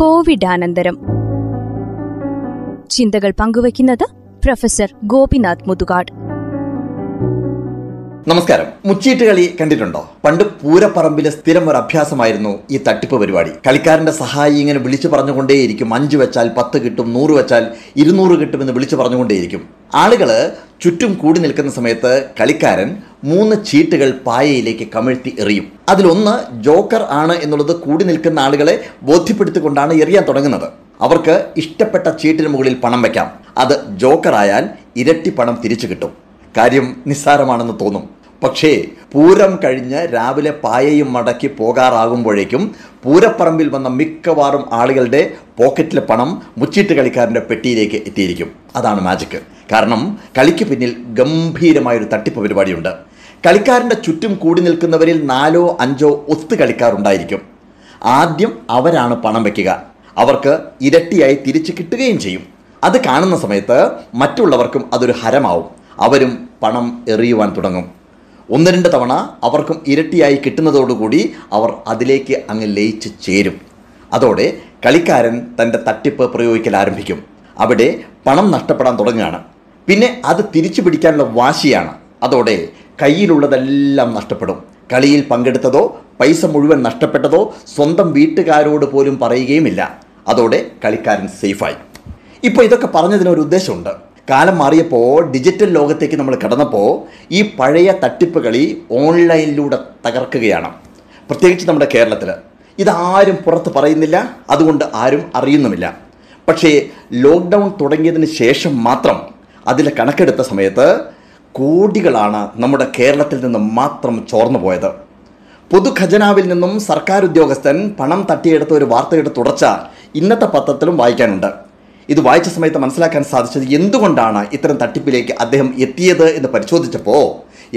കോവിഡാനന്തരം. ചിന്തകൾ പങ്കുവയ്ക്കുന്നത് പ്രൊഫസർ ഗോപിനാഥ് മുതുകാട്. നമസ്കാരം. മുച്ചീട്ട് കളി കണ്ടിട്ടുണ്ടോ? പണ്ട് പൂരപ്പറമ്പിലെ സ്ഥിരം ഒരു അഭ്യാസമായിരുന്നു ഈ തട്ടിപ്പ് പരിപാടി. കളിക്കാരന്റെ സഹായി ഇങ്ങനെ വിളിച്ചു പറഞ്ഞുകൊണ്ടേയിരിക്കും. അഞ്ച് വെച്ചാൽ പത്ത് കിട്ടും നൂറ് വെച്ചാൽ ഇരുന്നൂറ് കിട്ടുമെന്ന് വിളിച്ചു പറഞ്ഞുകൊണ്ടേയിരിക്കും. ആളുകൾ ചുറ്റും കൂടി നിൽക്കുന്ന സമയത്ത് കളിക്കാരൻ മൂന്ന് ചീട്ടുകൾ പായയിലേക്ക് കമിഴ്ത്തി എറിയും. അതിലൊന്ന് ജോക്കർ ആണ് എന്നുള്ളത് കൂടി നിൽക്കുന്ന ആളുകളെ ബോധ്യപ്പെടുത്തിക്കൊണ്ടാണ് എറിയാൻ തുടങ്ങുന്നത്. അവർക്ക് ഇഷ്ടപ്പെട്ട ചീട്ടിന് മുകളിൽ പണം വയ്ക്കാം അത് ജോക്കറായാൽ ഇരട്ടി പണം തിരിച്ചു കിട്ടും. കാര്യം നിസ്സാരമാണെന്ന് തോന്നും. പക്ഷേ പൂരം കഴിഞ്ഞ് രാവിലെ പായയും മടക്കി പോകാറാകുമ്പോഴേക്കും പൂരപ്പറമ്പിൽ വന്ന മിക്കവാറും ആളുകളുടെ പോക്കറ്റിലെ പണം മുച്ചിട്ട് കളിക്കാരന്റെ പെട്ടിയിലേക്ക് എത്തിയിരിക്കും. അതാണ് മാജിക് കാരണം കളിക്ക് പിന്നിൽ ഗംഭീരമായൊരു തട്ടിപ്പ് പരിപാടിയുണ്ട്. കളിക്കാരന്റെ ചുറ്റും കൂടി നിൽക്കുന്നവരിൽ നാലോ അഞ്ചോ ഒത്ത് കളിക്കാറുണ്ടായിരിക്കും ആദ്യം അവരാണ് പണം വയ്ക്കുക അവർക്ക് ഇരട്ടിയായി തിരിച്ചു കിട്ടുകയും ചെയ്യും. അത് കാണുന്ന സമയത്ത് മറ്റുള്ളവർക്കും അതൊരു ഹരമാവും. അവരും പണം എറിയുവാൻ തുടങ്ങും. ഒന്ന് രണ്ട് തവണ അവർക്കും ഇരട്ടിയായി കിട്ടുന്നതോടുകൂടി അവർ അതിലേക്ക് അങ്ങ് ലയിച്ച് ചേരും. അതോടെ കളിക്കാരൻ തന്റെ തട്ടിപ്പ് പ്രയോഗിക്കാൻ ആരംഭിക്കും. അവിടെ പണം നഷ്ടപ്പെടാൻ തുടങ്ങുകയാണ്. പിന്നെ അത് തിരിച്ചു പിടിക്കാനുള്ള വാശിയാണ്. അതോടെ കയ്യിലുള്ളതെല്ലാം നഷ്ടപ്പെടും. കളിയിൽ പങ്കെടുത്തതോ പൈസ മുഴുവൻ നഷ്ടപ്പെട്ടതോ സ്വന്തം വീട്ടുകാരോട് പോലും പറയുകയുമില്ല. അതോടെ കളിക്കാരൻ സേഫായി. ഇപ്പോൾ ഇതൊക്കെ പറഞ്ഞതിനൊരു ഉദ്ദേശമുണ്ട്. കാലം മാറിയപ്പോൾ ഡിജിറ്റൽ ലോകത്തേക്ക് നമ്മൾ കടന്നപ്പോൾ ഈ പഴയ തട്ടിപ്പ് കളി ഓൺലൈനിലൂടെ തകർക്കുകയാണ്. പ്രത്യേകിച്ച് നമ്മുടെ കേരളത്തിൽ ഇതാരും പുറത്ത് പറയുന്നില്ല അതുകൊണ്ട് ആരും അറിയുന്നുമില്ല. പക്ഷേ ലോക്ക്ഡൗൺ തുടങ്ങിയതിന് ശേഷം മാത്രം അതിലെ കണക്കെടുത്ത സമയത്ത് കോടികളാണ് നമ്മുടെ കേരളത്തിൽ നിന്ന് മാത്രം ചോർന്നു പോയത്. പൊതുഖജനാവിൽ നിന്നും സർക്കാർ ഉദ്യോഗസ്ഥൻ പണം തട്ടിയെടുത്ത ഒരു വാർത്തയുടെ തുടർച്ച ഇന്നത്തെ പത്രത്തിലും വായിക്കാനുണ്ട്. ഇത് വായിച്ച സമയത്ത് മനസ്സിലാക്കാൻ സാധിച്ചത് എന്തുകൊണ്ടാണ് ഇത്തരം തട്ടിപ്പിലേക്ക് അദ്ദേഹം എത്തിയത് എന്ന് പരിശോധിച്ചപ്പോൾ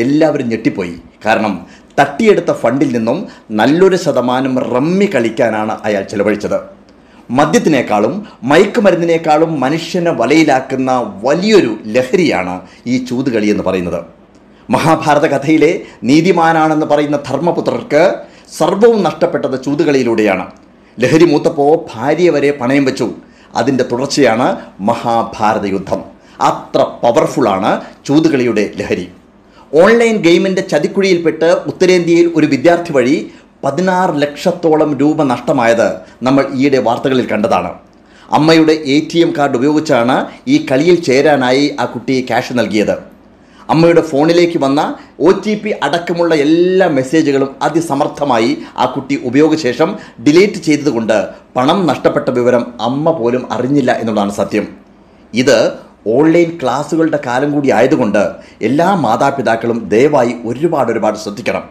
എല്ലാവരും ഞെട്ടിപ്പോയി. കാരണം തട്ടിയെടുത്ത ഫണ്ടിൽ നിന്നും നല്ലൊരു ശതമാനം റമ്മി കളിക്കാനാണ് അയാൾ ചെലവഴിച്ചത്. മദ്യത്തിനേക്കാളും മയക്കുമരുന്നിനേക്കാളും മനുഷ്യനെ വലയിലാക്കുന്ന വലിയൊരു ലഹരിയാണ് ഈ ചൂതുകളി എന്ന് പറയുന്നത്. മഹാഭാരത കഥയിലെ നീതിമാനാണെന്ന് പറയുന്ന ധർമ്മപുത്രർക്ക് സർവവും നഷ്ടപ്പെട്ടത് ചൂതുകളിയിലൂടെയാണ് ലഹരി മൂത്തപ്പോൾ ഭാര്യ വരെ പണയം വെച്ചു. അതിന്റെ തുടർച്ചയാണ് മഹാഭാരത യുദ്ധം. അത്ര പവർഫുള്ളാണ് ചൂതുകളിയുടെ ലഹരി. ഓൺലൈൻ ഗെയിമിന്റെ ചതിക്കുഴിയിൽപ്പെട്ട് ഉത്തരേന്ത്യയിൽ ഒരു വിദ്യാർത്ഥി വഴി പതിനാറ് ലക്ഷത്തോളം രൂപ നഷ്ടമായത് നമ്മൾ ഈയിടെ വാർത്തകളിൽ കണ്ടതാണ്. അമ്മയുടെ എ കാർഡ് ഉപയോഗിച്ചാണ് ഈ കളിയിൽ ചേരാനായി ആ കുട്ടി ക്യാഷ് നൽകിയത്. അമ്മയുടെ ഫോണിലേക്ക് വന്ന ഒ ടി പി അടക്കമുള്ള എല്ലാ മെസ്സേജുകളും അതിസമർത്ഥമായി ആ കുട്ടി ഉപയോഗശേഷം ഡിലീറ്റ് ചെയ്തതുകൊണ്ട് പണം നഷ്ടപ്പെട്ട വിവരം അമ്മ പോലും അറിഞ്ഞില്ല എന്നുള്ളതാണ് സത്യം. ഇത് ഓൺലൈൻ ക്ലാസ്സുകളുടെ കാലം കൂടി ആയതുകൊണ്ട് എല്ലാ മാതാപിതാക്കളും ദയവായി ഒരുപാട് ഒരുപാട് ശ്രദ്ധിക്കണം.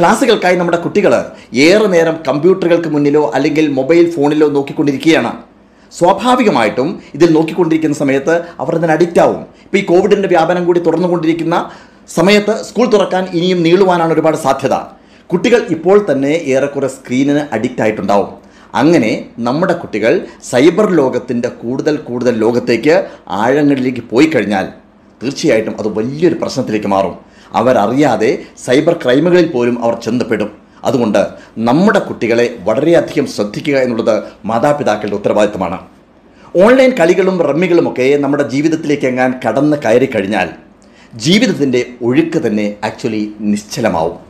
ക്ലാസ്സുകൾക്കായി നമ്മുടെ കുട്ടികൾ ഏറെ നേരം കമ്പ്യൂട്ടറുകൾക്ക് മുന്നിലോ അല്ലെങ്കിൽ മൊബൈൽ ഫോണിലോ നോക്കിക്കൊണ്ടിരിക്കുകയാണ്. സ്വാഭാവികമായിട്ടും ഇതിൽ നോക്കിക്കൊണ്ടിരിക്കുന്ന സമയത്ത് അവർ അതിന് അഡിക്റ്റ് ആവും. ഇപ്പോൾ ഈ കോവിഡിന്റെ വ്യാപനം കൂടി തുടർന്നുകൊണ്ടിരിക്കുന്ന സമയത്ത് സ്കൂൾ തുറക്കാൻ ഇനിയും നീളുവാനാണ് ഒരുപാട് സാധ്യത. കുട്ടികൾ ഇപ്പോൾ തന്നെ ഏറെക്കുറെ സ്ക്രീനിന് അഡിക്റ്റ് ആയിട്ടുണ്ടാവും. അങ്ങനെ നമ്മുടെ കുട്ടികൾ സൈബർ ലോകത്തിന്റെ കൂടുതൽ കൂടുതൽ ലോകത്തേക്ക് ആഴങ്ങളിലേക്ക് പോയി കഴിഞ്ഞാൽ തീർച്ചയായിട്ടും അത് വലിയൊരു പ്രശ്നത്തിലേക്ക് മാറും. അവരറിയാതെ സൈബർ ക്രൈമുകളിൽ പോലും അവർ ചെന്നപ്പെടും. അതുകൊണ്ട് നമ്മുടെ കുട്ടികളെ വളരെയധികം ശ്രദ്ധിക്കുക എന്നുള്ളത് മാതാപിതാക്കളുടെ ഉത്തരവാദിത്തമാണ്. ഓൺലൈൻ കളികളും റമ്മികളുമൊക്കെ നമ്മുടെ ജീവിതത്തിലേക്ക് എങ്ങാൻ കടന്ന് കയറി കഴിഞ്ഞാൽ ജീവിതത്തിന്റെ ഒഴുക്ക് തന്നെ ആക്ച്വലി നിശ്ചലമാവും.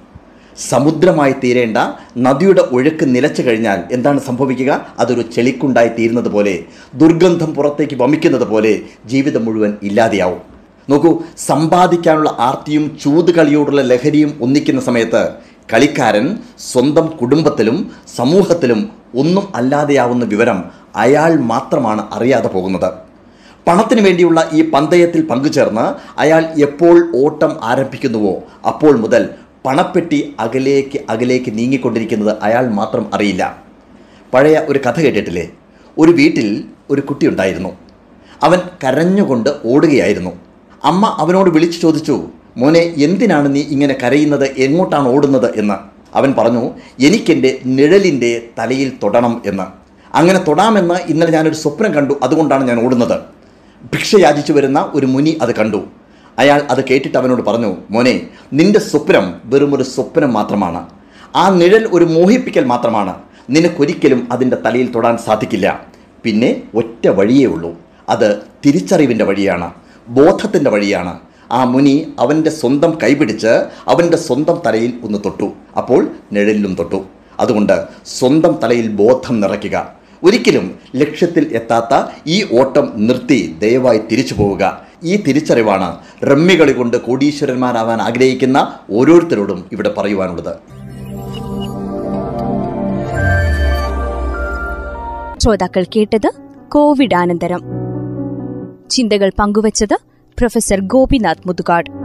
സമുദ്രമായി തീരേണ്ട നദിയുടെ ഒഴുക്ക് നിലച്ചു കഴിഞ്ഞാൽ എന്താണ് സംഭവിക്കുക? അതൊരു ചെളിക്കുണ്ടായി തീരുന്നത് പോലെ ദുർഗന്ധം പുറത്തേക്ക് വമിക്കുന്നത് പോലെ ജീവിതം മുഴുവൻ ഇല്ലാതെയാവും. നോക്കൂ സമ്പാദിക്കാനുള്ള ആർത്തിയും ചൂതുകളിയോടുള്ള ലഹരിയും ഒന്നിക്കുന്ന സമയത്ത് കളിക്കാരൻ സ്വന്തം കുടുംബത്തിലും സമൂഹത്തിലും ഒന്നും അല്ലാതെയാവുന്ന വിവരം അയാൾ മാത്രമാണ് അറിയാതെ പോകുന്നത്. പണത്തിന് വേണ്ടിയുള്ള ഈ പന്തയത്തിൽ പങ്കുചേർന്ന് അയാൾ എപ്പോൾ ഓട്ടം ആരംഭിക്കുന്നുവോ അപ്പോൾ മുതൽ പണപ്പെട്ടി അകലേക്ക് അകലേക്ക് നീങ്ങിക്കൊണ്ടിരിക്കുന്നത് അയാൾ മാത്രം അറിയില്ല. പഴയ ഒരു കഥ കേട്ടിട്ടില്ലേ? ഒരു വീട്ടിൽ ഒരു കുട്ടി ഉണ്ടായിരുന്നു. അവൻ കരഞ്ഞുകൊണ്ട് ഓടുകയായിരുന്നു. അമ്മ അവനോട് വിളിച്ചു ചോദിച്ചു മോനെ എന്തിനാണ് നീ ഇങ്ങനെ കരയുന്നത്? എങ്ങോട്ടാണ് ഓടുന്നത് എന്ന്. അവൻ പറഞ്ഞു എനിക്കെന്റെ നിഴലിന്റെ തലയിൽ തൊടണം എന്ന്. അങ്ങനെ തൊടാമെന്ന് ഇന്നലെ ഞാനൊരു സ്വപ്നം കണ്ടു അതുകൊണ്ടാണ് ഞാൻ ഓടുന്നത്. ഭിക്ഷ യാചിച്ചു വരുന്ന ഒരു മുനി അത് കണ്ടു. അയാൾ അത് കേട്ടിട്ട് അവനോട് പറഞ്ഞു മോനെ നിന്റെ സ്വപ്നം വെറും ഒരു സ്വപ്നം മാത്രമാണ്. ആ നിഴൽ ഒരു മോഹിപ്പിക്കൽ മാത്രമാണ്. നിനക്കൊരിക്കലും അതിന്റെ തലയിൽ തൊടാൻ സാധിക്കില്ല. പിന്നെ ഒറ്റ വഴിയേ ഉള്ളൂ. അത് തിരിച്ചറിവിന്റെ വഴിയാണ്. ബോധത്തിന്റെ വഴിയാണ്. ആ മുനി അവന്റെ സ്വന്തം കൈപിടിച്ച് അവന്റെ സ്വന്തം തലയിൽ ഒന്ന് തൊട്ടു. അപ്പോൾ നിഴലിലും തൊട്ടു. അതുകൊണ്ട് സ്വന്തം തലയിൽ ബോധം നിറയ്ക്കുക. ഒരിക്കലും ലക്ഷ്യത്തിൽ എത്താത്ത ഈ ഓട്ടം നിർത്തി ദയവായി തിരിച്ചു പോവുക. ഈ തിരിച്ചറിവാണ് റമ്മികളി കൊണ്ട് കോടീശ്വരന്മാരാവാൻ ആഗ്രഹിക്കുന്ന ഓരോരുത്തരോടും ഇവിടെ പറയുവാനുള്ളത്. ശ്രോതാക്കൾ കേട്ടത് കോവിഡ് അനന്തരം ചിന്തകൾ പങ്കുവച്ചത് പ്രൊഫസർ ഗോപിനാഥ് മുതുകാട്